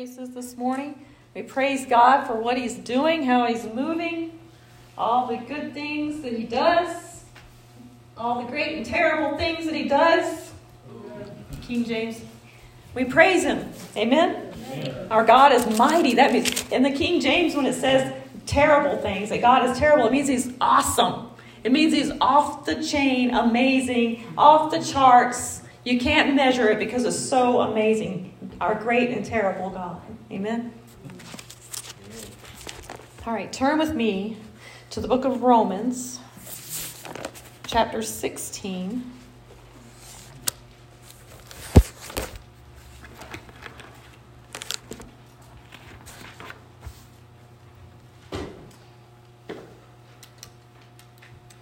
faces this morning. We praise God for what He's doing, how He's moving, all the good things that He does, all the great and terrible things that He does. King James. We praise Him. Amen? Amen. Our God is mighty. That means in the King James, when it says terrible things, that God is terrible, it means He's awesome. It means He's off the chain, amazing, off the charts. You can't measure it because it's so amazing our great and terrible God. Amen? All right, turn with me to the book of Romans, chapter 16.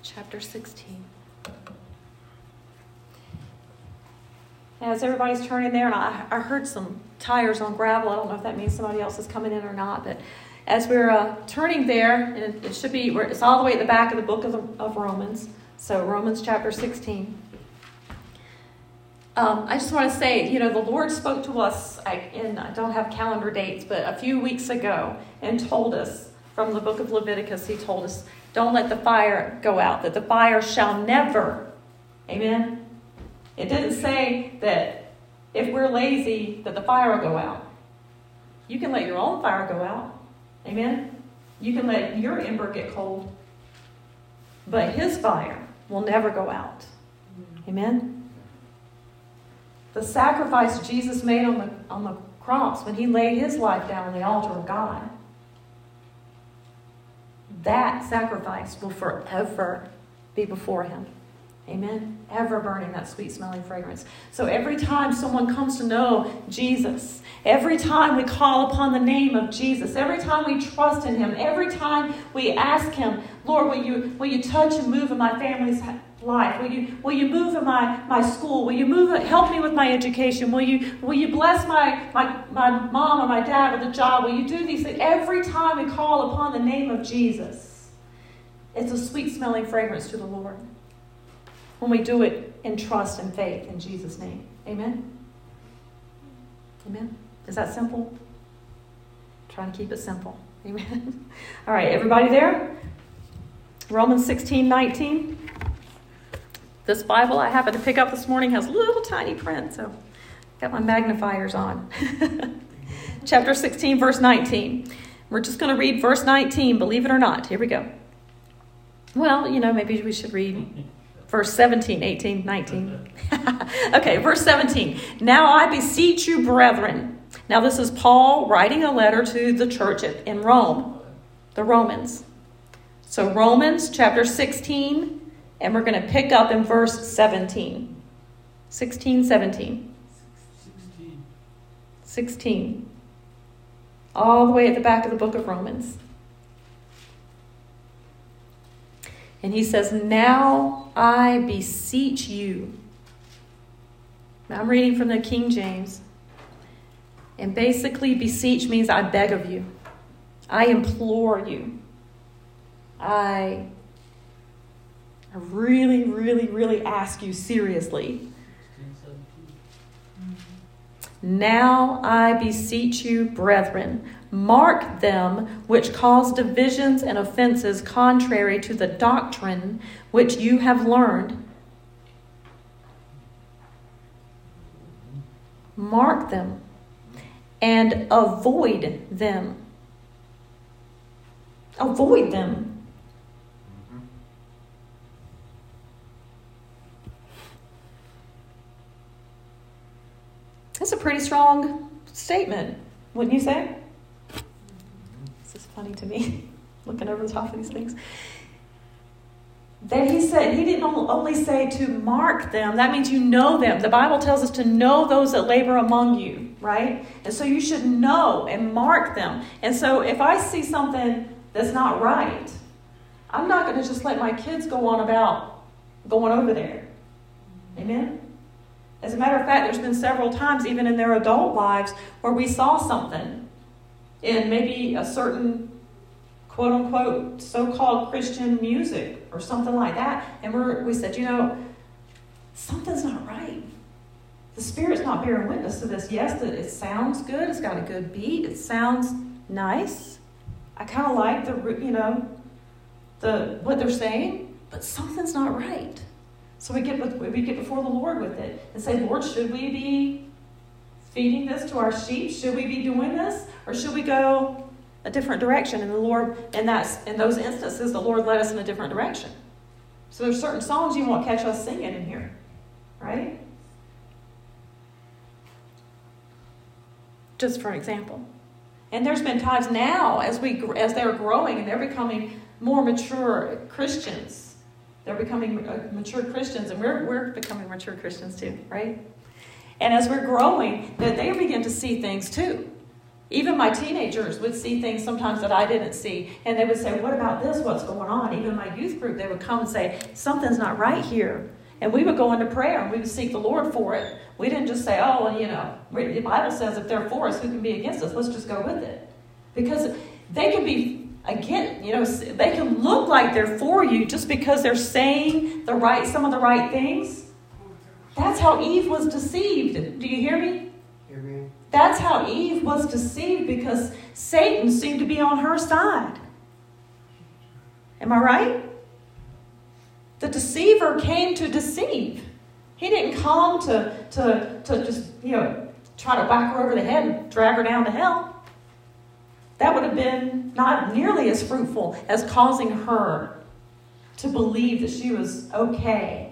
Chapter 16. As everybody's turning there, and I, I heard some tires on gravel. I don't know if that means somebody else is coming in or not, but as we're uh, turning there, and it, it should be, it's all the way at the back of the book of, the, of Romans. So, Romans chapter 16. Um, I just want to say, you know, the Lord spoke to us, in, I don't have calendar dates, but a few weeks ago, and told us from the book of Leviticus, He told us, don't let the fire go out, that the fire shall never, amen, it didn't say that if we're lazy, that the fire will go out. You can let your own fire go out. Amen? You can let your ember get cold. But his fire will never go out. Amen? The sacrifice Jesus made on the, on the cross when he laid his life down on the altar of God, that sacrifice will forever be before him. Amen. Ever burning that sweet smelling fragrance. So every time someone comes to know Jesus, every time we call upon the name of Jesus, every time we trust in Him, every time we ask Him, Lord, will you, will you touch and move in my family's life? Will you, will you move in my, my school? Will you move, help me with my education? Will you, will you bless my, my, my mom or my dad with a job? Will you do these things? Every time we call upon the name of Jesus, it's a sweet smelling fragrance to the Lord when we do it in trust and faith in Jesus' name. Amen? Amen? Is that simple? Try to keep it simple. Amen? All right, everybody there? Romans 16 19. This Bible I happened to pick up this morning has little tiny print, so got my magnifiers on. Chapter 16, verse 19. We're just going to read verse 19, believe it or not. Here we go. Well, you know, maybe we should read verse 17, 18, 19. okay, verse 17. Now I beseech you, brethren. Now, this is Paul writing a letter to the church in Rome, the Romans. So, Romans chapter 16, and we're going to pick up in verse 17. 16, 17. 16. 16. All the way at the back of the book of Romans. And he says, Now I beseech you. Now I'm reading from the King James. And basically, beseech means I beg of you, I implore you. I, I really, really, really ask you seriously. Now I beseech you, brethren Mark them which cause divisions and offenses contrary to the doctrine which you have learned. Mark them and avoid them. Avoid them. That's a pretty strong statement, wouldn't you say? Funny to me, looking over the top of these things. Then he said, he didn't only say to mark them, that means you know them. The Bible tells us to know those that labor among you, right? And so you should know and mark them. And so if I see something that's not right, I'm not going to just let my kids go on about going over there. Amen? As a matter of fact, there's been several times, even in their adult lives, where we saw something in maybe a certain quote unquote so called Christian music or something like that. And we're, we said, you know, something's not right. the Spirit's not bearing witness to this. Yes, that it sounds good. It's got a good beat. It sounds nice. I kind of like the you know the what they're saying, but something's not right. So we get we get before the Lord with it and say, Lord, should we be feeding this to our sheep? Should we be doing this, or should we go a different direction? And the Lord, and that's in those instances, the Lord led us in a different direction. So there's certain songs you won't catch us singing in here, right? Just for an example. And there's been times now as we as they're growing and they're becoming more mature Christians. They're becoming uh, mature Christians, and we're, we're becoming mature Christians too, right? And as we're growing, that they begin to see things too. Even my teenagers would see things sometimes that I didn't see. And they would say, What about this? What's going on? Even my youth group, they would come and say, Something's not right here. And we would go into prayer and we would seek the Lord for it. We didn't just say, Oh, well, you know, the Bible says if they're for us, who can be against us? Let's just go with it. Because they can be again, you know, they can look like they're for you just because they're saying the right some of the right things. That's how Eve was deceived. Do you hear me? That's how Eve was deceived because Satan seemed to be on her side. Am I right? The deceiver came to deceive. He didn't come to, to, to just, you know, try to whack her over the head and drag her down to hell. That would have been not nearly as fruitful as causing her to believe that she was okay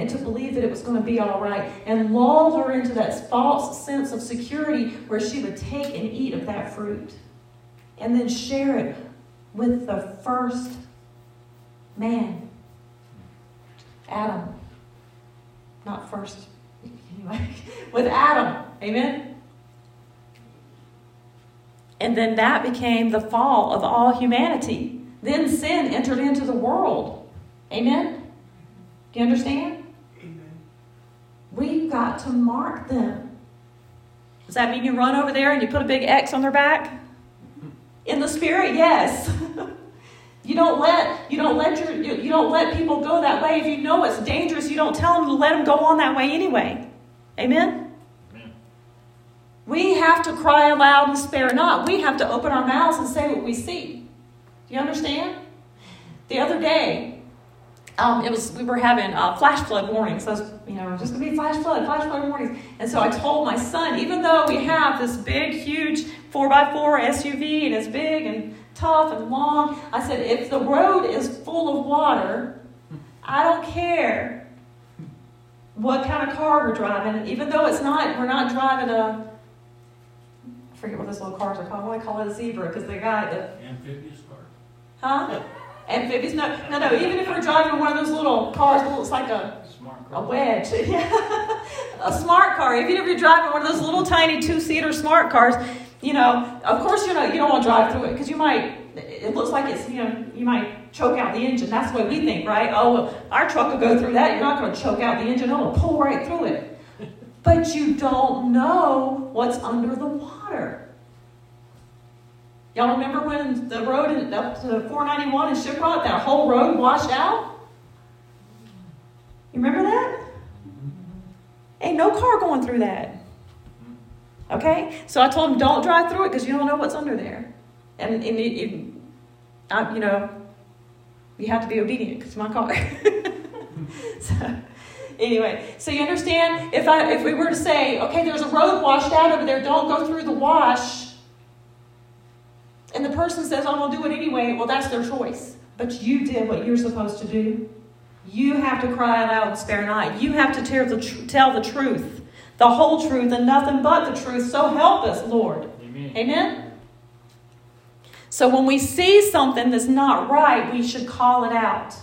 and to believe that it was going to be all right and lulled her into that false sense of security where she would take and eat of that fruit and then share it with the first man, Adam. Not first, anyway, with Adam. Amen? And then that became the fall of all humanity. Then sin entered into the world. Amen? Do you understand? Got to mark them. Does that mean you run over there and you put a big X on their back? In the spirit, yes. you don't let you don't let your you, you don't let people go that way if you know it's dangerous. You don't tell them to let them go on that way anyway. Amen. We have to cry aloud and spare not. We have to open our mouths and say what we see. Do you understand? The other day, um, it was we were having uh, flash flood warnings. So was, you know, just gonna be flash flood, flash flood warnings. And so I told my son, even though we have this big, huge four x four SUV and it's big and tough and long, I said, if the road is full of water, I don't care what kind of car we're driving. Even though it's not, we're not driving a forget what those little cars are called. Why call it a zebra? Because the guy that amphibious car. Huh? Amphibious? No, no, no. Even if we're driving one of those little cars that looks like a a wedge, yeah, a smart car. Even if you're driving one of those little tiny two-seater smart cars, you know, of course, you know, you don't want to drive through it because you might. It looks like it's, you know, you might choke out the engine. That's the way we think, right? Oh, well, our truck will go through that. You're not going to choke out the engine. It'll pull right through it. But you don't know what's under the water. Y'all remember when the road up to 491 in Shiprock, that whole road washed out? You remember that? Mm-hmm. Ain't no car going through that. Mm-hmm. Okay? So I told him, don't drive through it because you don't know what's under there. And, and it, it, I, you know, you have to be obedient because it's my car. so, anyway, so you understand? If, I, if we were to say, okay, there's a road washed out over there, don't go through the wash and the person says, I'm going to do it anyway, well, that's their choice. But you did what you're supposed to do. You have to cry aloud and spare not. You have to tell the, tr- tell the truth, the whole truth, and nothing but the truth. So help us, Lord. Amen. Amen? So when we see something that's not right, we should call it out.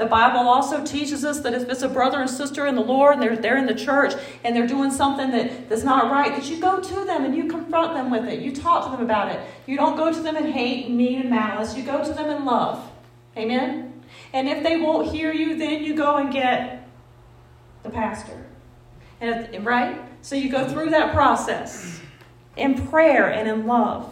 The Bible also teaches us that if it's a brother and sister in the Lord and they're, they're in the church and they're doing something that, that's not right, that you go to them and you confront them with it. You talk to them about it. You don't go to them in hate and mean and malice. You go to them in love. Amen? And if they won't hear you, then you go and get the pastor. And if, right? So you go through that process in prayer and in love.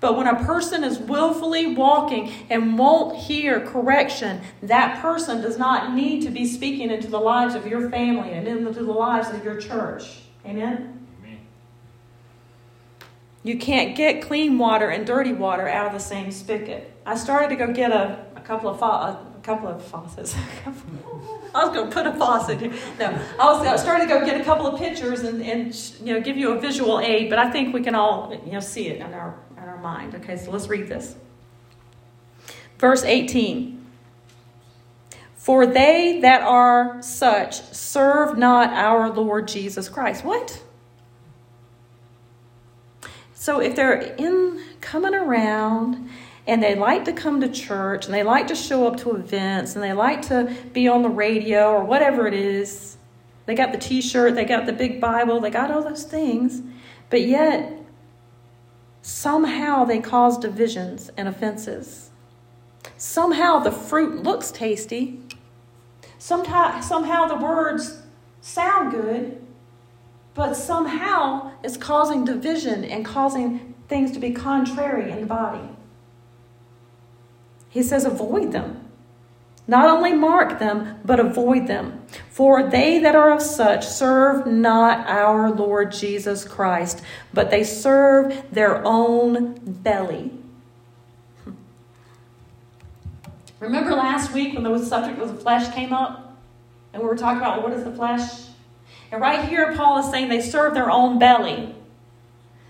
But when a person is willfully walking and won't hear correction, that person does not need to be speaking into the lives of your family and into the lives of your church. Amen? Amen. You can't get clean water and dirty water out of the same spigot. I started to go get a, a couple of fa- a couple of faucets. I was going to put a faucet here. No, I was I started to go get a couple of pictures and, and you know give you a visual aid, but I think we can all you know see it in our in our mind. Okay, so let's read this. Verse 18. For they that are such serve not our Lord Jesus Christ. What? So if they're in coming around and they like to come to church and they like to show up to events and they like to be on the radio or whatever it is. They got the t shirt, they got the big Bible, they got all those things, but yet somehow they cause divisions and offenses. Somehow the fruit looks tasty, Sometimes, somehow the words sound good, but somehow it's causing division and causing things to be contrary in the body. He says, avoid them. Not only mark them, but avoid them. For they that are of such serve not our Lord Jesus Christ, but they serve their own belly. Remember last week when the subject of the flesh came up? And we were talking about what is the flesh? And right here, Paul is saying they serve their own belly.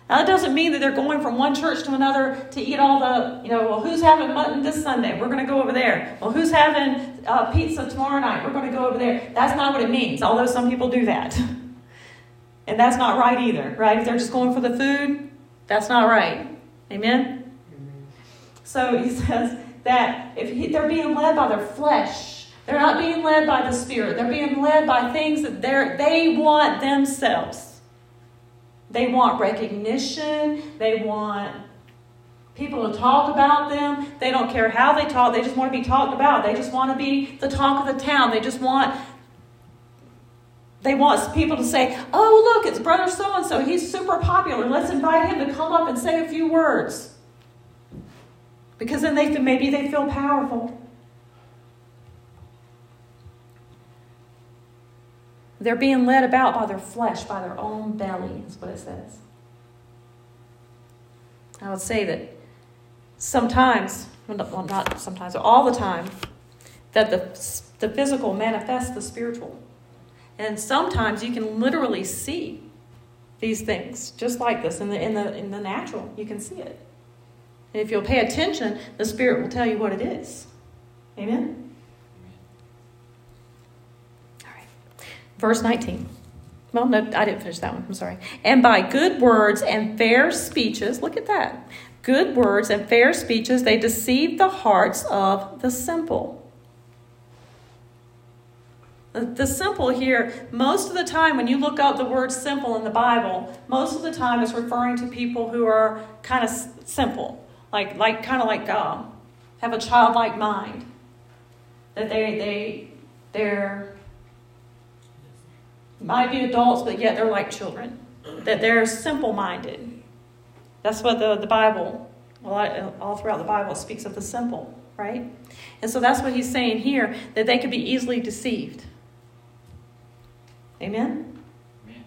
Now, that doesn't mean that they're going from one church to another to eat all the, you know, well, who's having mutton this Sunday? We're going to go over there. Well, who's having uh, pizza tomorrow night? We're going to go over there. That's not what it means, although some people do that. and that's not right either, right? If they're just going for the food, that's not right. Amen? So he says that if he, they're being led by their flesh, they're not being led by the Spirit. They're being led by things that they they want themselves. They want recognition. They want people to talk about them. They don't care how they talk. They just want to be talked about. They just want to be the talk of the town. They just want they want people to say, "Oh, look, it's brother so and so. He's super popular. Let's invite him to come up and say a few words." Because then they maybe they feel powerful. They're being led about by their flesh, by their own belly, is what it says. I would say that sometimes, well, not sometimes, all the time, that the, the physical manifests the spiritual. And sometimes you can literally see these things, just like this in the, in the, in the natural. You can see it. And if you'll pay attention, the Spirit will tell you what it is. Amen? Verse 19. Well, no, I didn't finish that one. I'm sorry. And by good words and fair speeches, look at that. Good words and fair speeches, they deceive the hearts of the simple. The simple here, most of the time when you look up the word simple in the Bible, most of the time it's referring to people who are kind of simple, like, like kind of like um, have a childlike mind. That they, they, they're might be adults, but yet they're like children. That they're simple minded. That's what the, the Bible, well, all throughout the Bible, speaks of the simple, right? And so that's what he's saying here, that they could be easily deceived. Amen? Amen?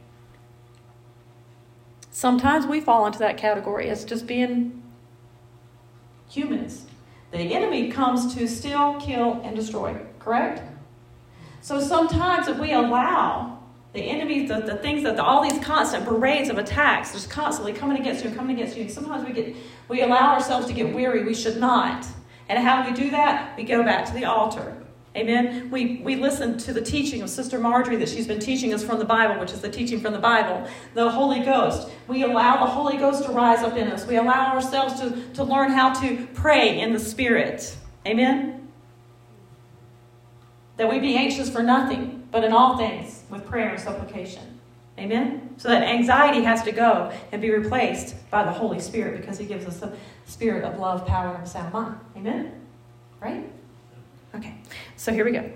Sometimes we fall into that category as just being humans. The enemy comes to steal, kill, and destroy, correct? So sometimes if we allow the enemy, the, the things that the, all these constant parades of attacks, just constantly coming against you and coming against you. And sometimes we get we allow ourselves to get weary. We should not. And how do we do that? We go back to the altar. Amen. We, we listen to the teaching of Sister Marjorie that she's been teaching us from the Bible, which is the teaching from the Bible, the Holy Ghost. We allow the Holy Ghost to rise up in us. We allow ourselves to, to learn how to pray in the Spirit. Amen. That we be anxious for nothing, but in all things with prayer and supplication. Amen? So that anxiety has to go and be replaced by the Holy Spirit because He gives us the spirit of love, power, and sound mind. Amen? Right? Okay, so here we go.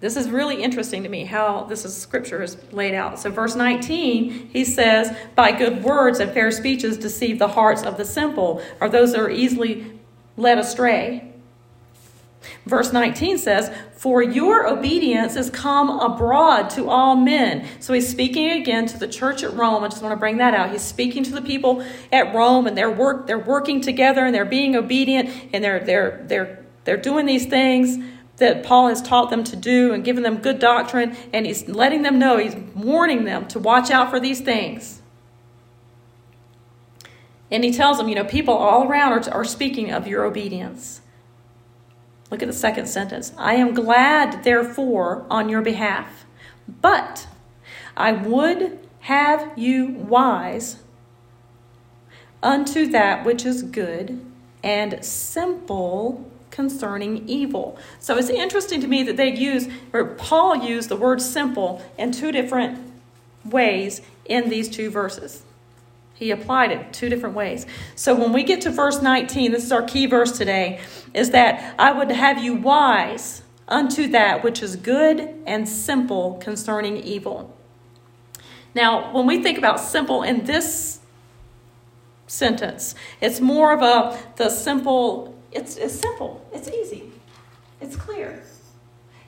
this is really interesting to me how this is scripture is laid out. So, verse 19, he says, By good words and fair speeches deceive the hearts of the simple, or those that are easily led astray. Verse 19 says, For your obedience is come abroad to all men. So he's speaking again to the church at Rome. I just want to bring that out. He's speaking to the people at Rome and they're work they're working together and they're being obedient and they're they're they're they're doing these things that Paul has taught them to do and given them good doctrine, and he's letting them know, he's warning them to watch out for these things. And he tells them, you know, people all around are, are speaking of your obedience. Look at the second sentence. I am glad, therefore, on your behalf, but I would have you wise unto that which is good and simple concerning evil. So it's interesting to me that they use, or Paul used the word simple in two different ways in these two verses. He applied it two different ways. So when we get to verse 19, this is our key verse today, is that I would have you wise unto that which is good and simple concerning evil. Now, when we think about simple in this sentence, it's more of a the simple it's, it's simple, it's easy, it's clear.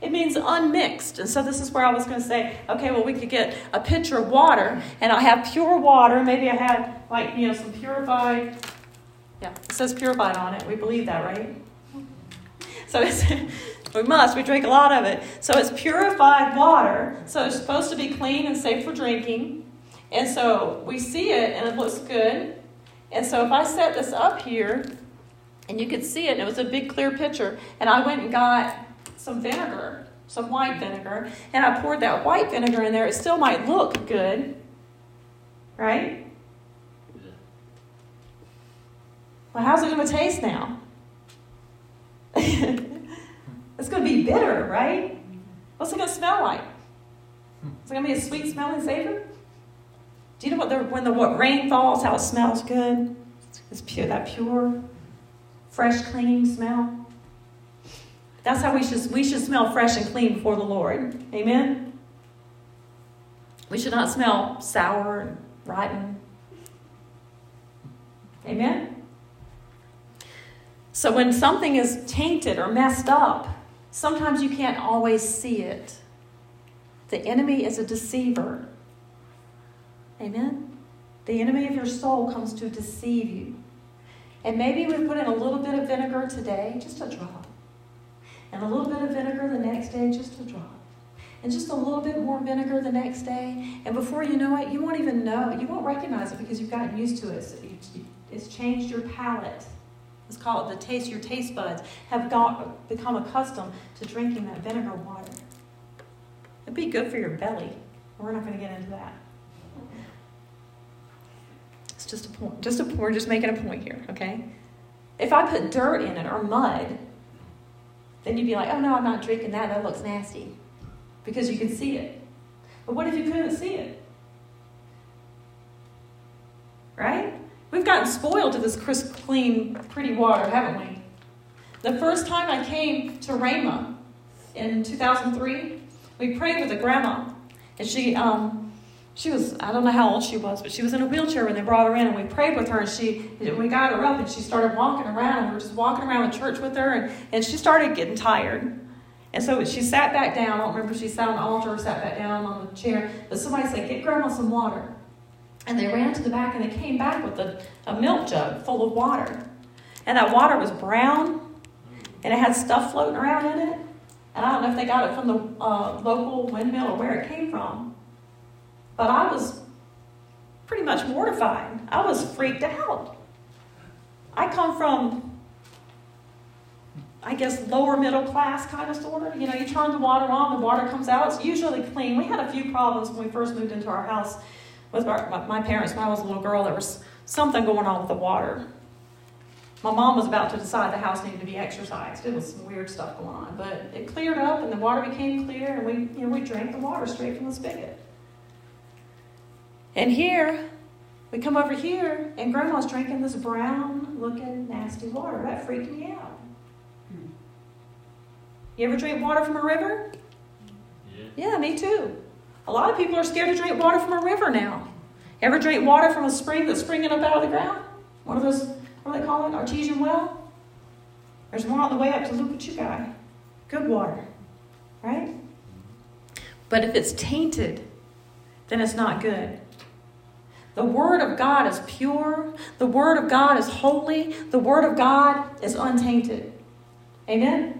It means unmixed. And so this is where I was going to say, okay, well, we could get a pitcher of water, and I have pure water. Maybe I had, like, you know, some purified. Yeah, it says purified on it. We believe that, right? So it's, we must. We drink a lot of it. So it's purified water. So it's supposed to be clean and safe for drinking. And so we see it, and it looks good. And so if I set this up here, and you could see it, and it was a big clear picture. And I went and got some vinegar, some white vinegar, and I poured that white vinegar in there. It still might look good, right? Well, how's it going to taste now? it's going to be bitter, right? What's it going to smell like? Is it going to be a sweet smelling savor? Do you know what the, when the what rain falls, how it smells good? It's pure, that pure fresh, clean smell. That's how we should, we should smell fresh and clean before the Lord. Amen? We should not smell sour and rotten. Amen? So when something is tainted or messed up, sometimes you can't always see it. The enemy is a deceiver. Amen? The enemy of your soul comes to deceive you. And maybe we put in a little bit of vinegar today, just a drop. And a little bit of vinegar the next day, just a drop. And just a little bit more vinegar the next day. And before you know it, you won't even know. You won't recognize it because you've gotten used to it. It's changed your palate. Let's call it the taste. Your taste buds have got, become accustomed to drinking that vinegar water. It'd be good for your belly. We're not going to get into that. It's just a point. Just a we're just making a point here, okay? If I put dirt in it or mud, then you'd be like, oh no, I'm not drinking that. That looks nasty. Because you can see it. But what if you couldn't see it? Right? We've gotten spoiled to this crisp, clean, pretty water, haven't we? The first time I came to Rhema in 2003, we prayed with a grandma. And she, um, she was i don't know how old she was but she was in a wheelchair when they brought her in and we prayed with her and she we got her up and she started walking around and we were just walking around the church with her and, and she started getting tired. And so she sat back down i don't remember if she sat on the altar or sat back down on the chair but somebody said get grandma some water. And they ran to the back and they came back with a, a milk jug full of water. And that water was brown and it had stuff floating around in it. And i don't know if they got it from the uh, local windmill or where it came from but I was pretty much mortified. I was freaked out. I come from, I guess, lower middle class kind of sort of. You know, you turn the water on, the water comes out. It's usually clean. We had a few problems when we first moved into our house with our, my parents when I was a little girl. There was something going on with the water. My mom was about to decide the house needed to be exorcised. It was some weird stuff going on, but it cleared up and the water became clear, and we, you know, we drank the water straight from the spigot. And here, we come over here, and Grandma's drinking this brown looking nasty water. That freaked me out. Hmm. You ever drink water from a river? Yeah. yeah, me too. A lot of people are scared to drink water from a river now. Ever drink water from a spring that's springing up out of the ground? One of those, what do they call it, artesian well? There's one on the way up to Lukachukai. Good water, right? Hmm. But if it's tainted, then it's not good. The Word of God is pure. The Word of God is holy. The Word of God is untainted. Amen?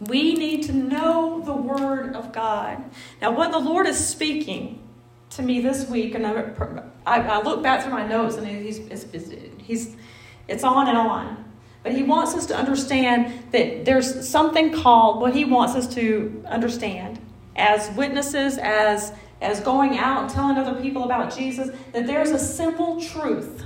We need to know the Word of God. Now, what the Lord is speaking to me this week, and I, I look back through my notes, and he's, he's, it's on and on. But He wants us to understand that there's something called what He wants us to understand as witnesses, as, as going out and telling other people about Jesus, that there's a simple truth.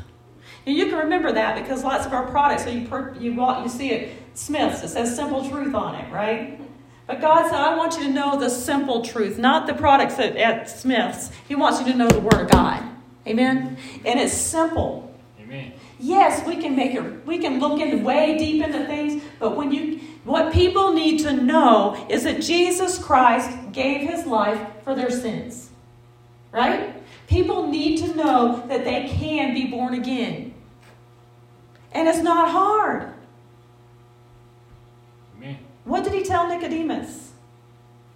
And you can remember that because lots of our products, so you, per, you, walk, you see it Smith's. It says simple truth on it, right? But God said, I want you to know the simple truth, not the products at, at Smith's. He wants you to know the Word of God. Amen? And it's simple. Amen. Yes, we can make it, we can look into way deep into things, but when you, what people need to know is that Jesus Christ gave his life for their sins. Right? People need to know that they can be born again. And it's not hard. Amen. What did he tell Nicodemus?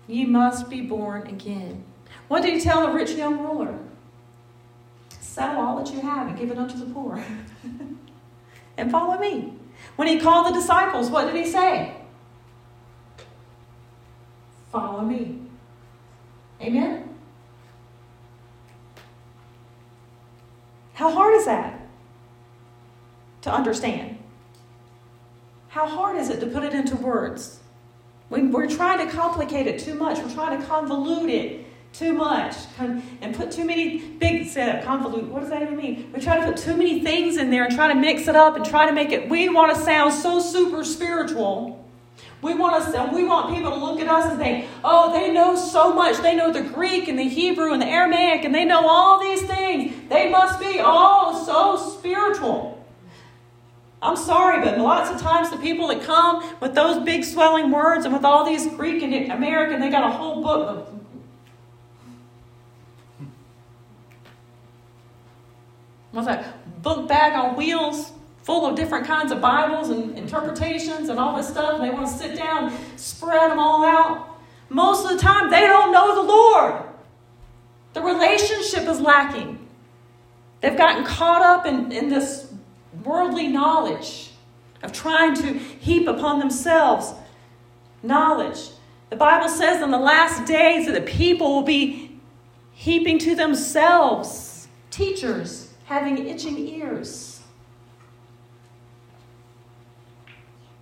You must be born again. What did he tell the rich young ruler? Sell all that you have and give it unto the poor. and follow me. When he called the disciples, what did he say? Follow me. Amen? How hard is that to understand? How hard is it to put it into words? We, we're trying to complicate it too much. We're trying to convolute it too much and put too many big uh, convolute. What does that even mean? We try to put too many things in there and try to mix it up and try to make it. We want to sound so super spiritual. We want us to. We want people to look at us and think, "Oh, they know so much. They know the Greek and the Hebrew and the Aramaic, and they know all these things. They must be oh so spiritual." I'm sorry, but lots of times the people that come with those big swelling words and with all these Greek and Aramaic, they got a whole book of what's that book bag on wheels full of different kinds of Bibles and interpretations and all this stuff. And they want to sit down, spread them all out. Most of the time, they don't know the Lord. The relationship is lacking. They've gotten caught up in, in this worldly knowledge, of trying to heap upon themselves knowledge. The Bible says in the last days that the people will be heaping to themselves teachers having itching ears.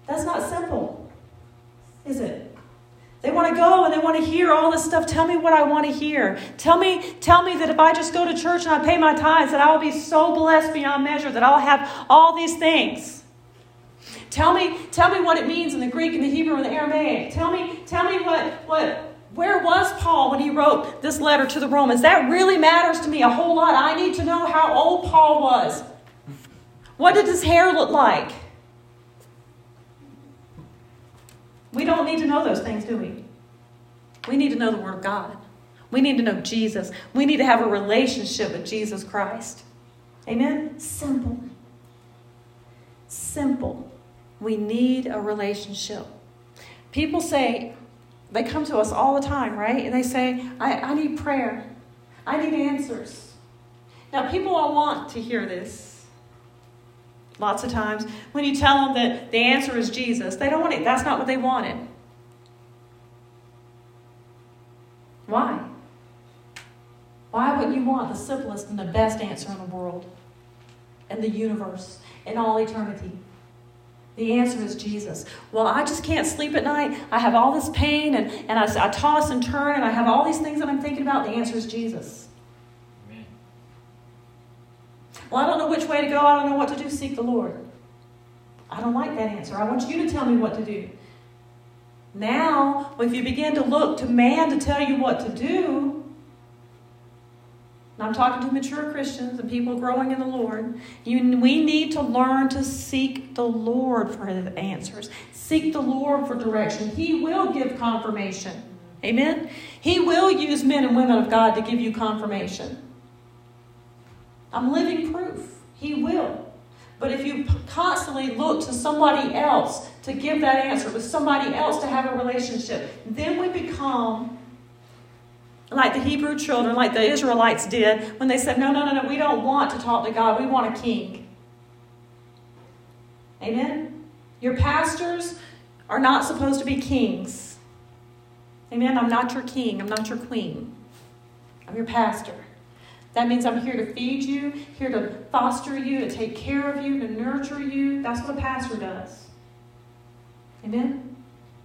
That's not simple, is it? They want to go and they want to hear all this stuff. Tell me what I want to hear. Tell me, tell me that if I just go to church and I pay my tithes, that I will be so blessed beyond measure, that I'll have all these things. Tell me, tell me what it means in the Greek and the Hebrew and the Aramaic. Tell me, tell me what, what, where was Paul when he wrote this letter to the Romans? That really matters to me a whole lot. I need to know how old Paul was. What did his hair look like? We don't need to know those things, do we? We need to know the Word of God. We need to know Jesus. We need to have a relationship with Jesus Christ. Amen? Simple. Simple. We need a relationship. People say, they come to us all the time, right? And they say, I, I need prayer. I need answers. Now, people all want to hear this. Lots of times, when you tell them that the answer is Jesus, they don't want it. That's not what they wanted. Why? Why would you want the simplest and the best answer in the world, in the universe, in all eternity? The answer is Jesus. Well, I just can't sleep at night. I have all this pain and, and I, I toss and turn and I have all these things that I'm thinking about. The answer is Jesus. Well, I don't know which way to go. I don't know what to do. Seek the Lord. I don't like that answer. I want you to tell me what to do. Now, if you begin to look to man to tell you what to do, and I'm talking to mature Christians and people growing in the Lord, you, we need to learn to seek the Lord for his answers. Seek the Lord for direction. He will give confirmation. Amen? He will use men and women of God to give you confirmation. I'm living proof. He will. But if you constantly look to somebody else to give that answer, with somebody else to have a relationship, then we become like the Hebrew children, like the Israelites did when they said, No, no, no, no, we don't want to talk to God, we want a king. Amen? Your pastors are not supposed to be kings. Amen? I'm not your king, I'm not your queen. I'm your pastor. That means I'm here to feed you, here to foster you, to take care of you, to nurture you. That's what a pastor does. Amen?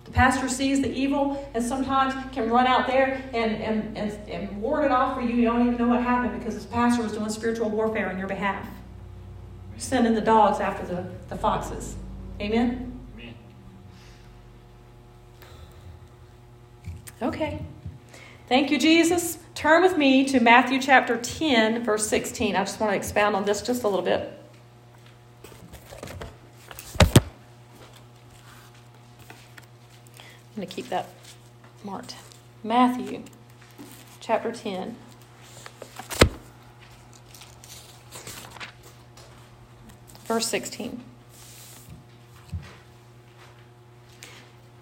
The pastor sees the evil and sometimes can run out there and, and, and, and ward it off for you. You don't even know what happened because this pastor was doing spiritual warfare on your behalf. Sending the dogs after the, the foxes. Amen? Amen. Okay. Thank you, Jesus. Turn with me to Matthew chapter 10, verse 16. I just want to expound on this just a little bit. I'm going to keep that marked. Matthew chapter 10. Verse 16.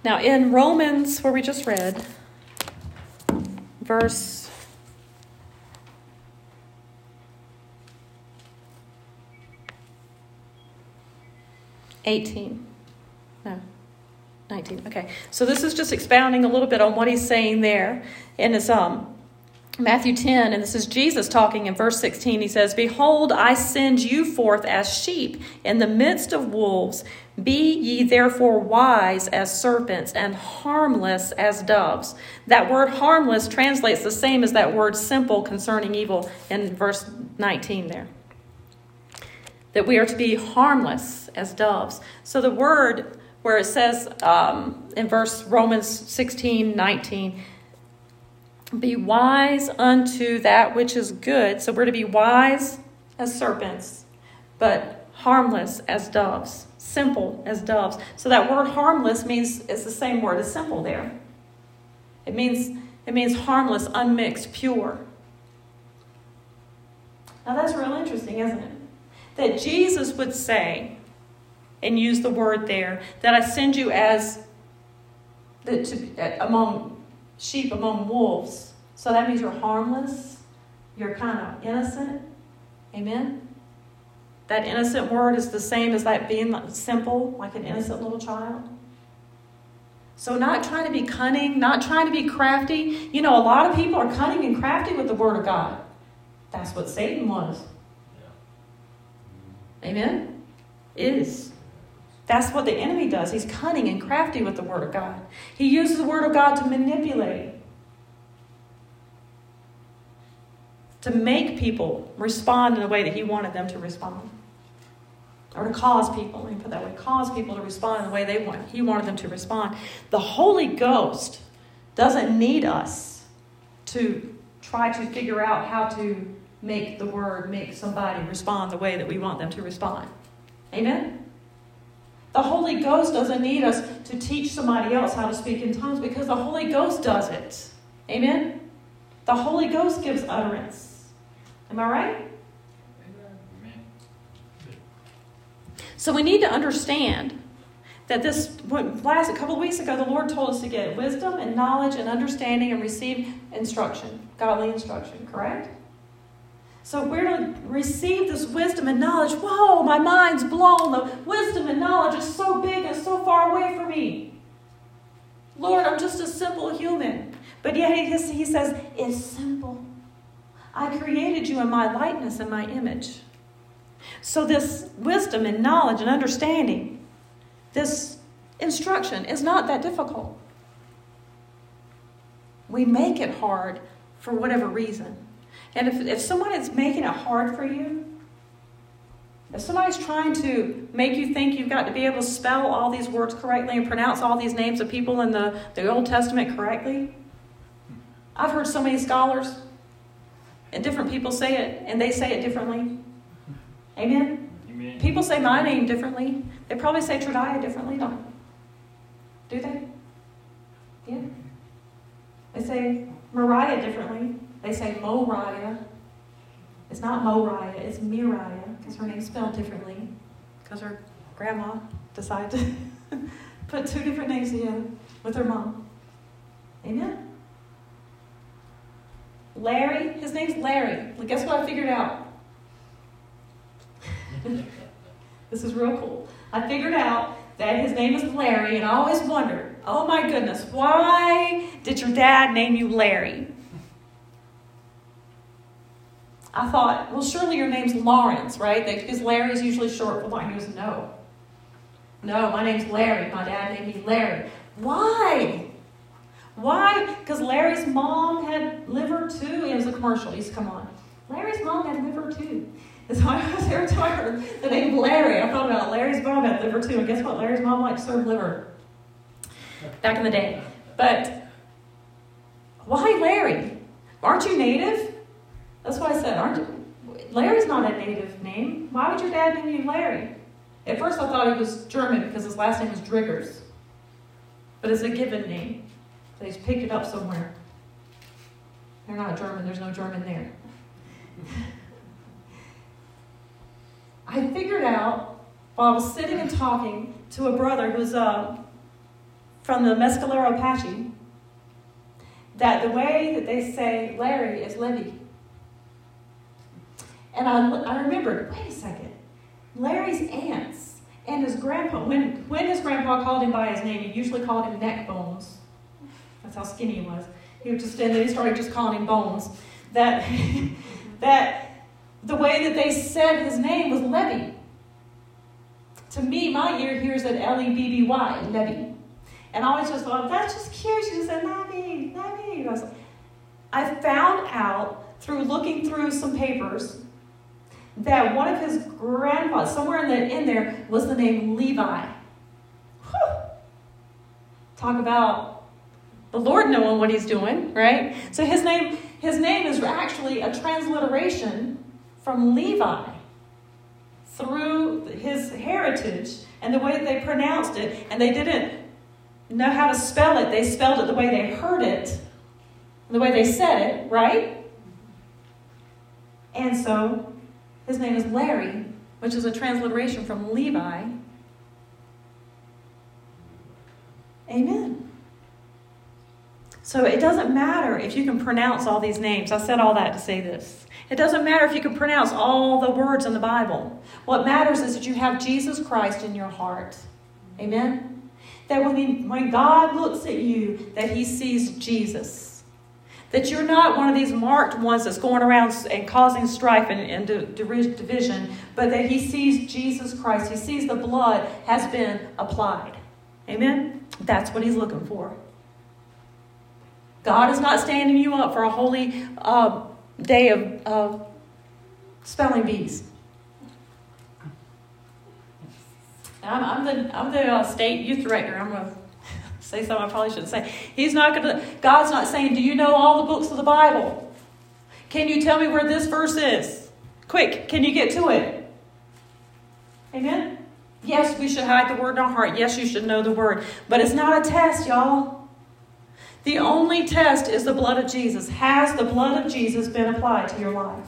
Now, in Romans, where we just read, verse 18. No. 19. Okay. So this is just expounding a little bit on what he's saying there. in it's um Matthew 10, and this is Jesus talking in verse 16. He says, Behold, I send you forth as sheep in the midst of wolves. Be ye therefore wise as serpents and harmless as doves. That word harmless translates the same as that word simple concerning evil in verse 19 there. That we are to be harmless as doves. So the word where it says um, in verse Romans 16, 19, be wise unto that which is good. So we're to be wise as serpents, but harmless as doves, simple as doves. So that word harmless means it's the same word as simple there. It means it means harmless, unmixed, pure. Now that's real interesting, isn't it? That Jesus would say, and use the word there that I send you as the, to, uh, among sheep among wolves. So that means you're harmless, you're kind of innocent. Amen. That innocent word is the same as that being simple, like an innocent little child. So, not trying to be cunning, not trying to be crafty. You know, a lot of people are cunning and crafty with the Word of God. That's what Satan was. Amen? Is. That's what the enemy does. He's cunning and crafty with the Word of God. He uses the Word of God to manipulate, to make people respond in the way that He wanted them to respond. Or to cause people, let me put that way, cause people to respond in the way they want, He wanted them to respond. The Holy Ghost doesn't need us to try to figure out how to make the Word make somebody respond the way that we want them to respond. Amen? The Holy Ghost doesn't need us to teach somebody else how to speak in tongues because the Holy Ghost does it. Amen? The Holy Ghost gives utterance. Am I right? Amen. So we need to understand that this last a couple of weeks ago the Lord told us to get wisdom and knowledge and understanding and receive instruction, godly instruction, correct? So we're to receive this wisdom and knowledge. Whoa, my mind's blown. The wisdom and knowledge is so big and so far away from me. Lord, I'm just a simple human. But yet he, says, it's simple. I created you in my likeness and my image. So this wisdom and knowledge and understanding, this instruction is not that difficult. We make it hard for whatever reason. And if, if someone is making it hard for you, if somebody's trying to make you think you've got to be able to spell all these words correctly and pronounce all these names of people in the, the Old Testament correctly, I've heard so many scholars And different people say it, and they say it differently. Amen? Amen. People say my name differently. They probably say Tradiah differently, don't Do they? Yeah. They say Mariah differently. They say Moriah. It's not Moriah, it's Miriah, because her name's spelled differently. Because her grandma decided to put two different names together with her mom. Amen? Larry, his name's Larry. Well, guess what I figured out? this is real cool. I figured out that his name is Larry, and I always wondered, oh my goodness, why did your dad name you Larry? I thought, well, surely your name's Lawrence, right? Because Larry's usually short for Lawrence. He goes, no. No, my name's Larry. My dad named me Larry. Why? Why? Because Larry's mom had liver too. It was a commercial. He's come on. Larry's mom had liver too. And so I was every time the name Larry, I thought about Larry's mom had liver too. And guess what? Larry's mom liked to serve liver back in the day. But why Larry? Aren't you native? That's why I said, aren't you? Larry's not a native name. Why would your dad name you Larry? At first I thought he was German because his last name was Driggers. But it's a given name. He's picked it up somewhere. They're not German, there's no German there. I figured out while I was sitting and talking to a brother who's uh, from the Mescalero Apache that the way that they say Larry is Levy. And I, I remembered, wait a second, Larry's aunts and his grandpa, when, when his grandpa called him by his name, he usually called him neck bones. That's how skinny he was. He would just, and then he started just calling him bones. That, that the way that they said his name was Levy. To me, my ear hears it L E B B Y, Levy. And I always just thought, that's just cute. She just said, Levy, Levy. I, I found out through looking through some papers that one of his grandfathers, somewhere in, the, in there, was the name Levi. Whew. Talk about the Lord knowing what he's doing, right? So his name, his name is actually a transliteration from Levi through his heritage and the way that they pronounced it, and they didn't know how to spell it. They spelled it the way they heard it, the way they said it, right? And so his name is Larry, which is a transliteration from Levi. Amen. So it doesn't matter if you can pronounce all these names. I said all that to say this. It doesn't matter if you can pronounce all the words in the Bible. What matters is that you have Jesus Christ in your heart. Amen? That when, he, when God looks at you, that he sees Jesus. That you're not one of these marked ones that's going around and causing strife and, and division, but that he sees Jesus Christ. He sees the blood has been applied. Amen? That's what he's looking for. God is not standing you up for a holy uh, day of uh, spelling bees. I'm, I'm the, I'm the uh, state youth director. I'm to say something I probably shouldn't say. He's not going to, God's not saying, Do you know all the books of the Bible? Can you tell me where this verse is? Quick, can you get to it? Amen? Yes, we should hide the word in our heart. Yes, you should know the word. But it's not a test, y'all. The only test is the blood of Jesus. Has the blood of Jesus been applied to your life?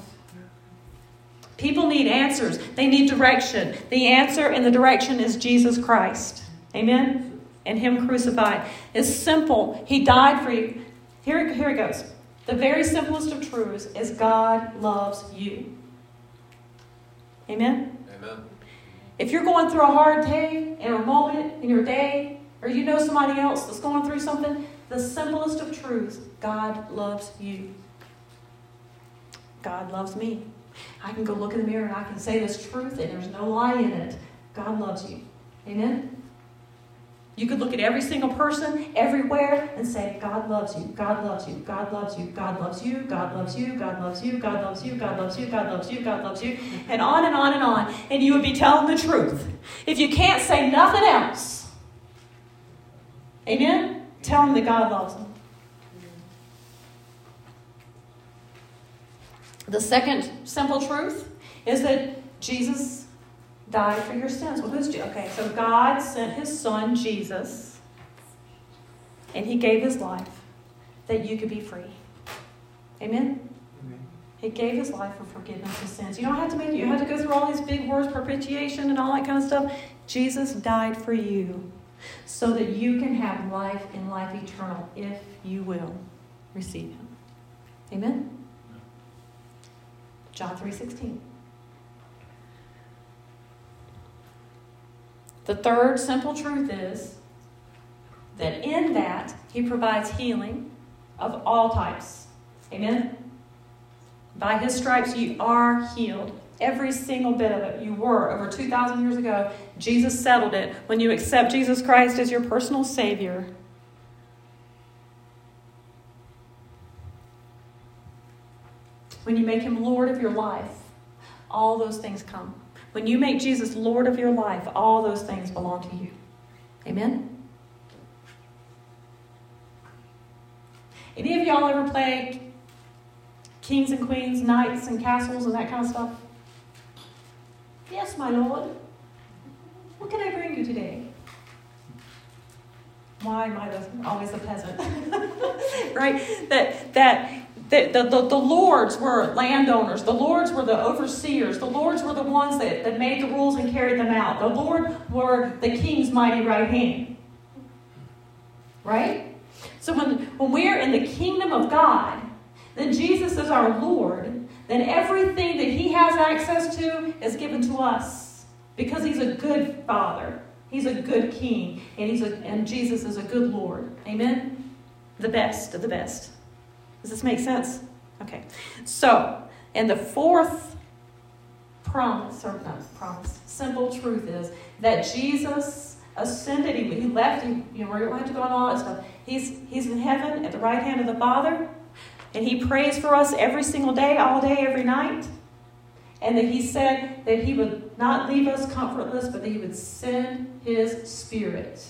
People need answers, they need direction. The answer and the direction is Jesus Christ. Amen? And Him crucified. It's simple. He died for you. Here, here it goes. The very simplest of truths is God loves you. Amen? Amen. If you're going through a hard day in a moment in your day, or you know somebody else that's going through something, the simplest of truths God loves you. God loves me. I can go look in the mirror and I can say this truth, and there's no lie in it. God loves you. Amen? You could look at every single person everywhere and say, God loves you, God loves you, God loves you, God loves you, God loves you, God loves you, God loves you, God loves you, God loves you, God loves you, and on and on and on. And you would be telling the truth. If you can't say nothing else, amen? Tell them that God loves them. The second simple truth is that Jesus died for your sins. Well, who's Jesus? Okay, so God sent his son, Jesus, and he gave his life that you could be free. Amen? He gave his life for forgiveness of sins. You don't have to make you have to go through all these big words, propitiation and all that kind of stuff. Jesus died for you so that you can have life and life eternal if you will receive him. Amen? John 3:16. The third simple truth is that in that he provides healing of all types. Amen. By his stripes you are healed. Every single bit of it. You were over 2,000 years ago. Jesus settled it when you accept Jesus Christ as your personal Savior. When you make him Lord of your life, all those things come. When you make Jesus Lord of your life, all those things belong to you. Amen? Any of y'all ever played kings and queens, knights and castles and that kind of stuff? Yes, my lord. What can I bring you today? Why am I always the peasant? right? That that the, the, the, the, lords were landowners. The lords were the overseers. The lords were the ones that, that made the rules and carried them out. The lord were the king's mighty right hand. Right? So when, when we're in the kingdom of God, then Jesus is our Lord, then everything that he has access to is given to us. Because he's a good father. He's a good king. And, he's a, and Jesus is a good Lord. Amen? The best of the best. Does this make sense? Okay. So, and the fourth promise, or not promise, simple truth is that Jesus ascended. He, he left. He, you know, we don't have to go on all that stuff. He's, he's in heaven at the right hand of the Father. And he prays for us every single day, all day, every night. And that he said that he would not leave us comfortless, but that he would send his spirit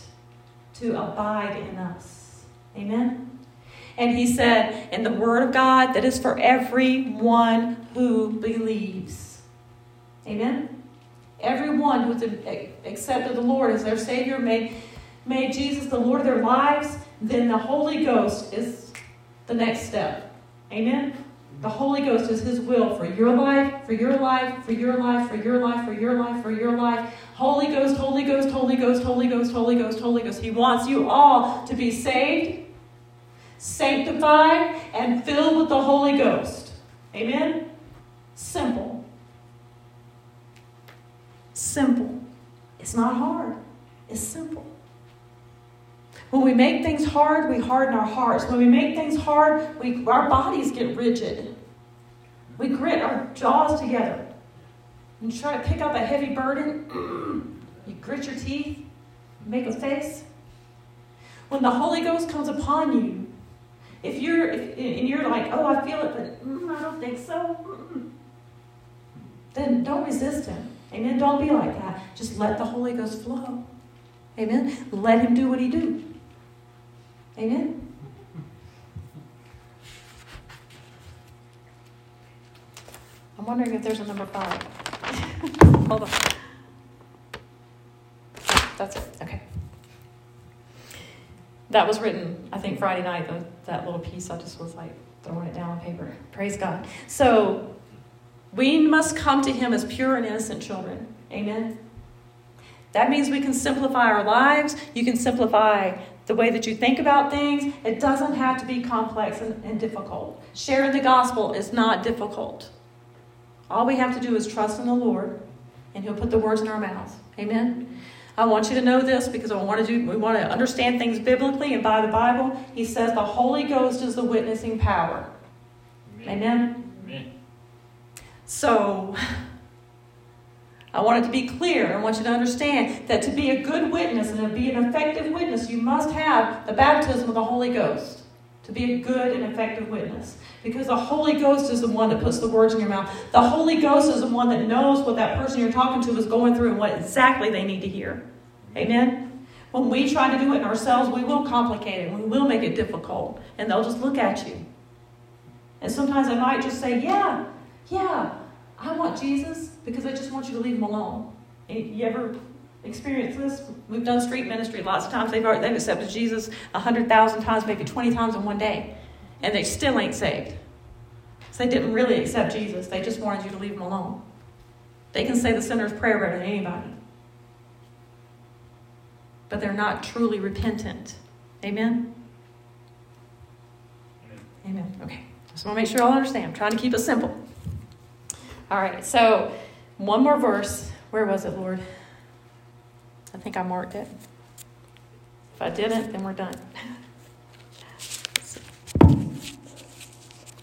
to abide in us. Amen? And he said, in the word of God that is for everyone who believes. Amen? Everyone who's accepted the Lord as their Savior, made, made Jesus the Lord of their lives, then the Holy Ghost is the next step. Amen? The Holy Ghost is His will for your life, for your life, for your life, for your life, for your life, for your life. Holy Ghost, Holy Ghost, Holy Ghost, Holy Ghost, Holy Ghost, Holy Ghost. He wants you all to be saved sanctified, and filled with the Holy Ghost. Amen? Simple. Simple. It's not hard, it's simple. When we make things hard, we harden our hearts. When we make things hard, we, our bodies get rigid. We grit our jaws together. You try to pick up a heavy burden. you grit your teeth, make a face. When the Holy Ghost comes upon you, if you're if, and you're like, oh, I feel it, but mm, I don't think so, mm, then don't resist him. Amen. Don't be like that. Just let the Holy Ghost flow. Amen. Let him do what he do. Amen. I'm wondering if there's a number five. Hold on. That's it. Okay. That was written, I think, Friday night. That little piece, I just was like throwing it down on paper. Praise God. So we must come to Him as pure and innocent children. Amen. That means we can simplify our lives. You can simplify the way that you think about things. It doesn't have to be complex and, and, difficult. Sharing the gospel is not difficult. All we have to do is trust in the Lord, and He'll put the words in our mouths. Amen. I want you to know this because I want to do, we want to understand things biblically and by the Bible. He says the Holy Ghost is the witnessing power. Amen. Amen. Amen. So, I want it to be clear. I want you to understand that to be a good witness and to be an effective witness, you must have the baptism of the Holy Ghost to be a good and effective witness. Because the Holy Ghost is the one that puts the words in your mouth. The Holy Ghost is the one that knows what that person you're talking to is going through and what exactly they need to hear. Amen? When we try to do it ourselves, we will complicate it. We will make it difficult. And they'll just look at you. And sometimes they might just say, Yeah, Yeah, I want Jesus because I just want you to leave him alone. You ever experienced this? We've done street ministry lots of times. They've, already, they've accepted Jesus a 100,000 times, maybe 20 times in one day, and they still ain't saved. So they didn't really accept Jesus. They just wanted you to leave him alone. They can say the sinner's prayer better than anybody. But they're not truly repentant. Amen? Amen. Amen. Okay. Just want to make sure y'all understand. I'm trying to keep it simple. All right. So, one more verse. Where was it, Lord? I think I marked it. If I didn't, then we're done.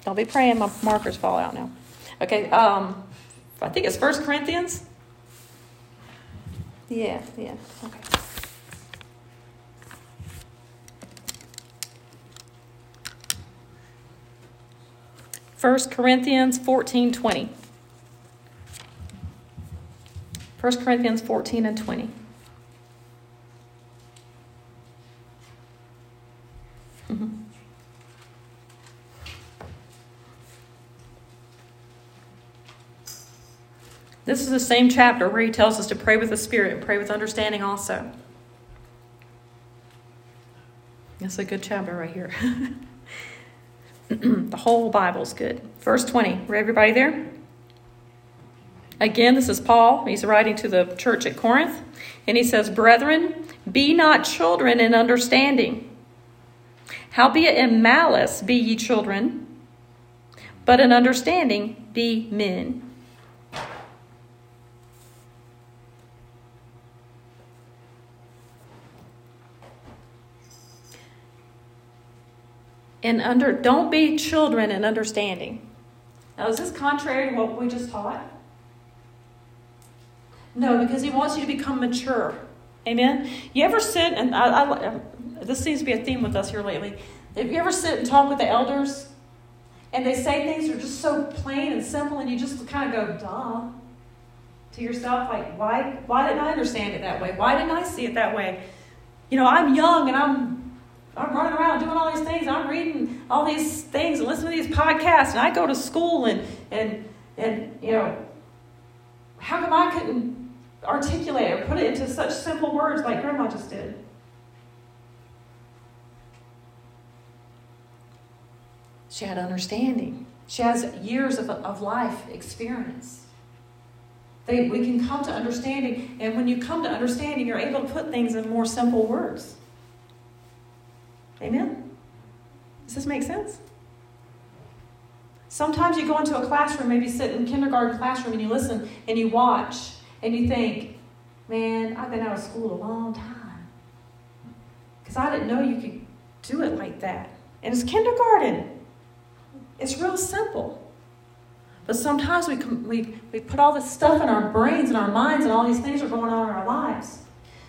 Don't be praying my markers fall out now. Okay, um, I think it's First Corinthians. Yeah, yeah, okay. First Corinthians 14 20. 1 Corinthians 14 and 20. Mm-hmm. This is the same chapter where he tells us to pray with the Spirit and pray with understanding also. That's a good chapter right here. the whole Bible's good. Verse 20. Are everybody there? Again, this is Paul. He's writing to the church at Corinth. And he says, Brethren, be not children in understanding. Howbeit in malice be ye children, but in understanding be men. And under don't be children in understanding. Now, is this contrary to what we just taught? No, because he wants you to become mature. Amen. You ever sit and I, I, this seems to be a theme with us here lately. If you ever sit and talk with the elders, and they say things that are just so plain and simple, and you just kind of go, "Duh," to yourself, like, "Why? Why didn't I understand it that way? Why didn't I see it that way?" You know, I'm young and I'm I'm running around doing all these things. I'm reading all these things and listening to these podcasts, and I go to school and and and you know, how come I couldn't articulate or put it into such simple words like Grandma just did. She had understanding. She has years of, of life experience. They, we can come to understanding, and when you come to understanding, you're able to put things in more simple words. Amen? Does this make sense? Sometimes you go into a classroom, maybe sit in kindergarten classroom, and you listen and you watch and you think, man, I've been out of school a long time. Because I didn't know you could do it like that. And it's kindergarten, it's real simple. But sometimes we, we, we put all this stuff in our brains and our minds, and all these things are going on in our lives.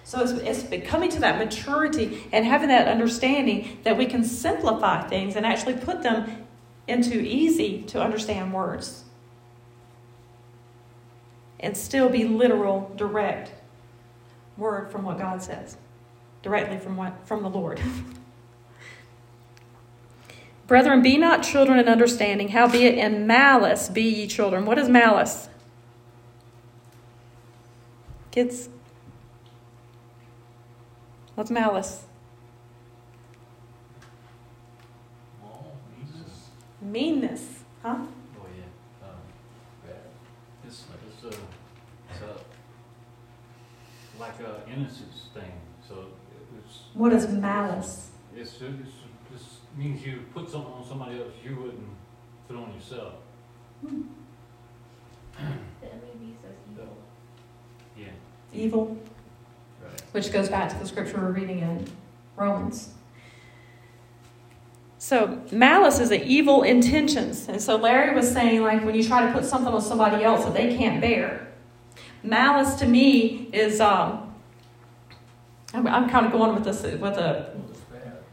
So it's, it's coming to that maturity and having that understanding that we can simplify things and actually put them into easy to understand words and still be literal, direct word from what God says, directly from what from the Lord. Brethren, be not children in understanding, howbeit in malice be ye children. What is malice? Kids, what's malice? Meanness, huh? Oh, um, it's uh, uh, like a innocence thing. So it's. What is malice? It's, it's, this means you put something on somebody else you wouldn't put on yourself. Hmm. The enemy says evil. Yeah. Evil. Which goes back to the scripture we're reading in Romans. So malice is the evil intentions. And so Larry was saying, like, when you try to put something on somebody else that they can't bear, Malice to me is, um, I'm, I'm kind of going with this with a.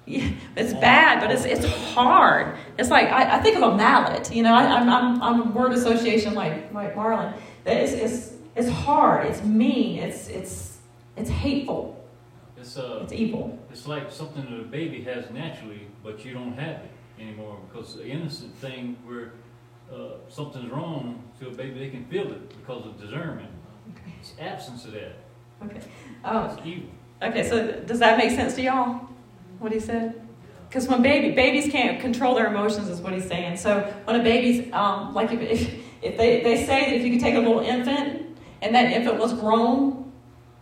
Yeah, it's bad, but it's it's hard. It's like I, I think of a mallet. You know, I, am I'm, I'm a word association like like Marlon. It's it's it's hard. It's mean. It's it's it's hateful. It's uh. It's evil. It's like something that a baby has naturally, but you don't have it anymore because the innocent thing where uh, something's wrong to a baby, they can feel it because of discernment. It's absence of that. Okay. Oh, It's evil. okay. So does that make sense to y'all? What he said? Because when baby babies can't control their emotions, is what he's saying. So when a baby's um, like if, if if they they say that if you could take a little infant and that infant was grown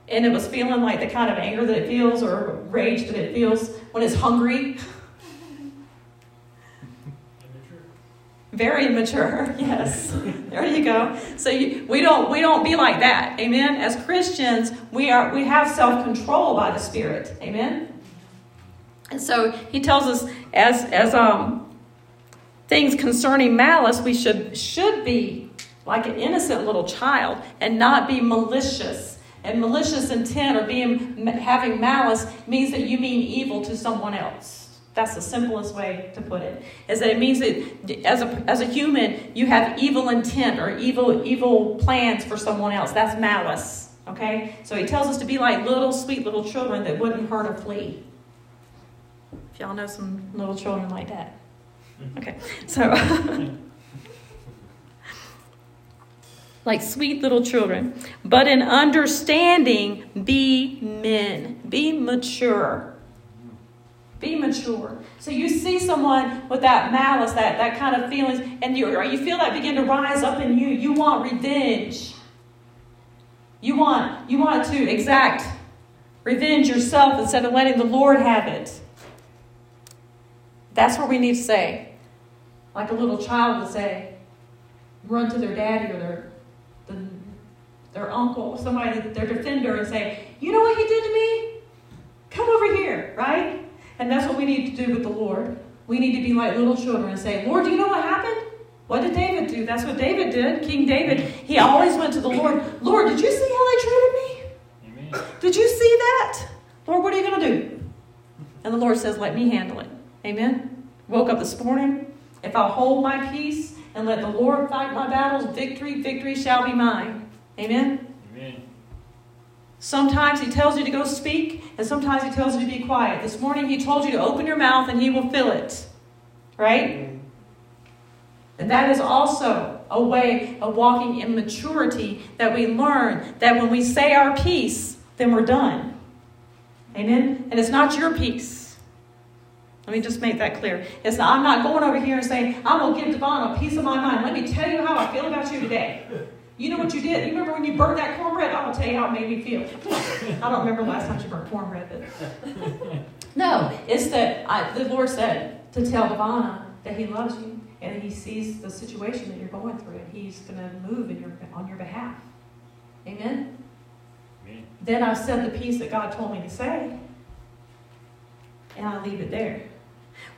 and it was feeling like the kind of anger that it feels or rage that it feels when it's hungry, very immature. Yes, there you go. So you, we don't we don't be like that. Amen. As Christians, we are we have self control by the Spirit. Amen. And so he tells us as as um things concerning malice, we should should be like an innocent little child and not be malicious. And malicious intent or being having malice means that you mean evil to someone else. That's the simplest way to put it. Is that it means that as a as a human, you have evil intent or evil evil plans for someone else. That's malice. Okay? So he tells us to be like little sweet little children that wouldn't hurt a flea. If y'all know some little children like that. Okay. So like sweet little children. But in understanding, be men. Be mature. Be mature. So you see someone with that malice, that, that kind of feelings, and you, you feel that begin to rise up in you. You want revenge. You want, you want to exact revenge yourself instead of letting the Lord have it. That's what we need to say. Like a little child would say, run to their daddy or their, the, their uncle, somebody, their defender, and say, You know what he did to me? Come over here, right? And that's what we need to do with the Lord. We need to be like little children and say, Lord, do you know what happened? What did David do? That's what David did. King David, he always went to the Lord. Lord, did you see how they treated me? Amen. Did you see that? Lord, what are you going to do? And the Lord says, Let me handle it. Amen. Woke up this morning. If I'll hold my peace and let the Lord fight my battles, victory, victory shall be mine. Amen. Amen. Sometimes he tells you to go speak, and sometimes he tells you to be quiet. This morning he told you to open your mouth and he will fill it. Right? And that is also a way of walking in maturity that we learn that when we say our piece, then we're done. Amen? And it's not your piece. Let me just make that clear. It's not, I'm not going over here and saying, I'm going to give Devon a piece of my mind. Let me tell you how I feel about you today. You know what you did? You remember when you burned that cornbread? I'm going to tell you how it made me feel. I don't remember last time you burnt cornbread, but. No, it's that I, the Lord said to tell Devonna that He loves you and He sees the situation that you're going through and He's going to move in your, on your behalf. Amen? Amen. Then I've said the piece that God told me to say, and I leave it there.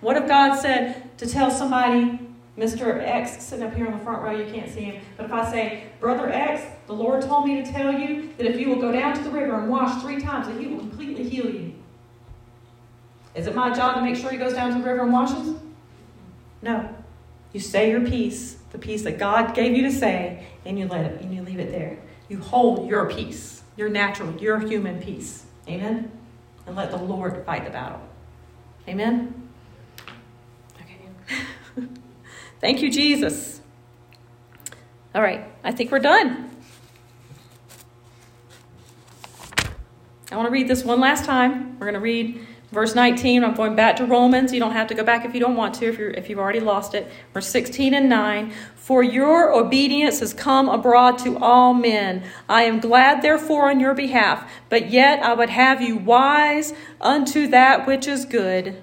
What if God said to tell somebody, Mr. X, sitting up here on the front row, you can't see him, but if I say, Brother X, the Lord told me to tell you that if you will go down to the river and wash three times, that He will completely heal you. Is it my job to make sure he goes down to the river and washes? No. You say your piece, the piece that God gave you to say, and you let it, and you leave it there. You hold your peace, your natural, your human peace. Amen? And let the Lord fight the battle. Amen? Okay. Thank you, Jesus. All right, I think we're done. I want to read this one last time. We're going to read verse 19. I'm going back to Romans. You don't have to go back if you don't want to, if, you're, if you've already lost it. Verse 16 and 9. For your obedience has come abroad to all men. I am glad, therefore, on your behalf. But yet I would have you wise unto that which is good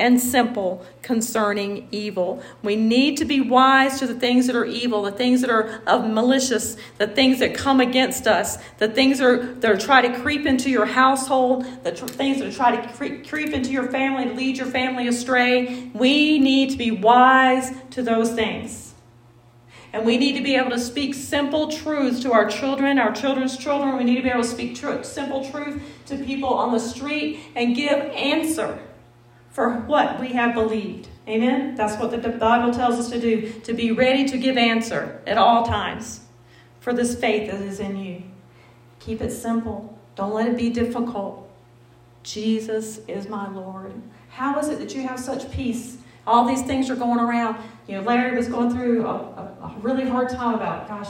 and simple concerning evil. We need to be wise to the things that are evil, the things that are of malicious, the things that come against us, the things that are, that are try to creep into your household, the tr- things that are try to cre- creep into your family, to lead your family astray. We need to be wise to those things. And we need to be able to speak simple truths to our children, our children's children. We need to be able to speak tr- simple truth to people on the street and give answer for what we have believed. Amen? That's what the Bible tells us to do, to be ready to give answer at all times for this faith that is in you. Keep it simple. Don't let it be difficult. Jesus is my Lord. How is it that you have such peace All these things are going around. You know, Larry was going through a, a, a really hard time about, gosh,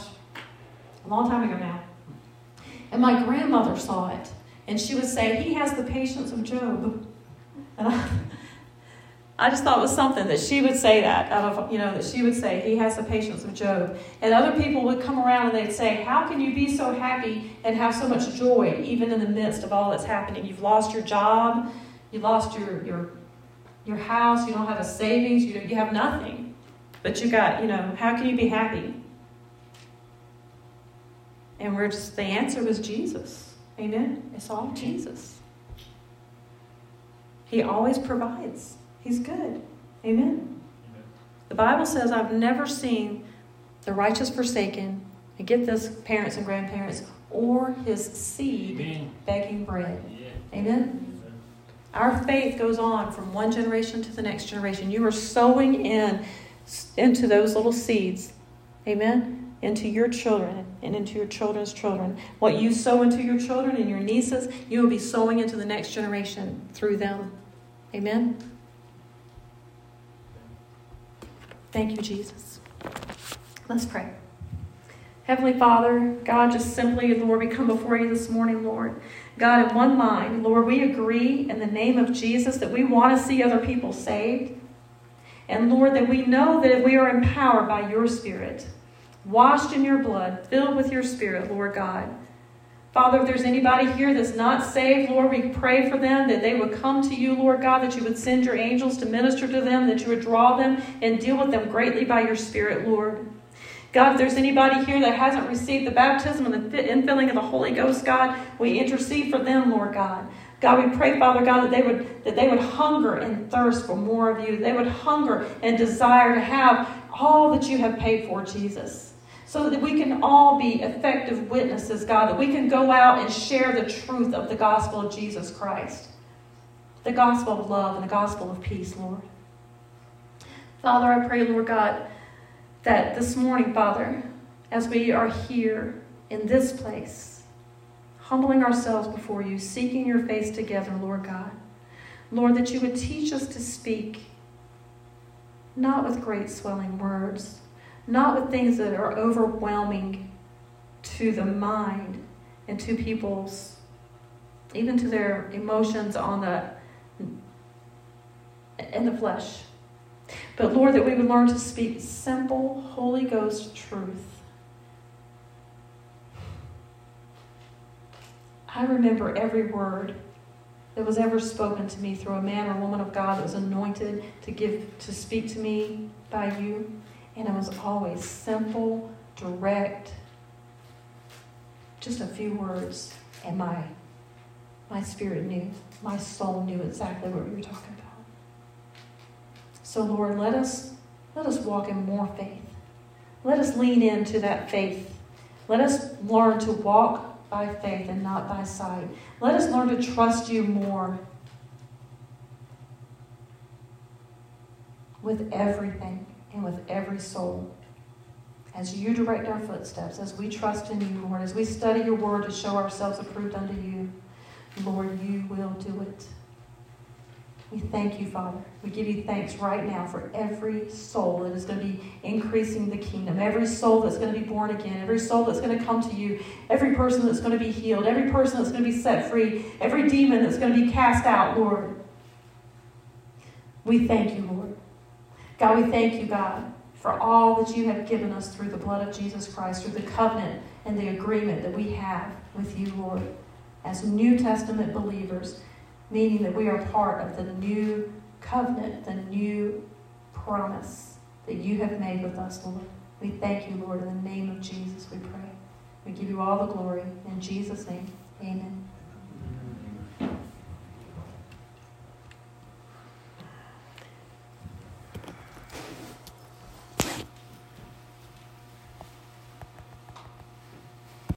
a long time ago now. And my grandmother saw it. And she would say, He has the patience of Job. I just thought it was something that she would say that out of, you know, that she would say, He has the patience of Job. And other people would come around and they'd say, How can you be so happy and have so much joy even in the midst of all that's happening? You've lost your job, you lost your, your, your house, you don't have a savings, you, you have nothing. But you got, you know, how can you be happy? And we're just, the answer was Jesus. Amen? It's all Jesus. He always provides. He's good. Amen. The Bible says, I've never seen the righteous forsaken, and get this, parents and grandparents, or his seed begging bread. Amen. Our faith goes on from one generation to the next generation. You are sowing in into those little seeds. Amen. Into your children and into your children's children. What you sow into your children and your nieces, you will be sowing into the next generation through them. Amen. Thank you, Jesus. Let's pray. Heavenly Father, God, just simply, Lord, we come before you this morning, Lord. God, in one mind, Lord, we agree in the name of Jesus that we want to see other people saved. And Lord, that we know that we are empowered by your Spirit, washed in your blood, filled with your Spirit, Lord God. Father, if there's anybody here that's not saved, Lord, we pray for them that they would come to you, Lord God, that you would send your angels to minister to them, that you would draw them and deal with them greatly by your Spirit, Lord. God, if there's anybody here that hasn't received the baptism and the infilling of the Holy Ghost, God, we intercede for them, Lord God. God, we pray, Father God, that they would that they would hunger and thirst for more of you. They would hunger and desire to have all that you have paid for, Jesus so that we can all be effective witnesses, God, that we can go out and share the truth of the gospel of Jesus Christ, the gospel of love and the gospel of peace, Lord. Father, I pray, Lord God, that this morning, Father, as we are here in this place, humbling ourselves before you, seeking your face together, Lord God, Lord, that you would teach us to speak not with great swelling words not with things that are overwhelming to the mind and to people's, even to their emotions on the in the flesh. But Lord, that we would learn to speak simple, Holy Ghost truth. I remember every word that was ever spoken to me through a man or woman of God that was anointed to give to speak to me by you. And it was always simple, direct, just a few words, and my my spirit knew, my soul knew exactly what we were talking about. So Lord, let us let us walk in more faith. Let us lean into that faith. Let us learn to walk by faith and not by sight. Let us learn to trust you more with everything and with every soul. As you direct our footsteps, as we trust in you, Lord, as we study your word to show ourselves approved unto you, Lord, you will do it. We thank you, Father. We give you thanks right now for every soul that is going to be increasing the kingdom, every soul that's going to be born again, every soul that's going to come to you, every person that's going to be healed, every person that's going to be set free, every demon that's going to be cast out, Lord. We thank you, Lord. God, we thank you, God, for all that you have given us through the blood of Jesus Christ, through the covenant and the agreement that we have with you, Lord, as New Testament believers, meaning that we are part of the new covenant, the new promise that you have made with us, Lord. We thank you, Lord, in the name of Jesus, we pray. We give you all the glory. In Jesus' name, amen.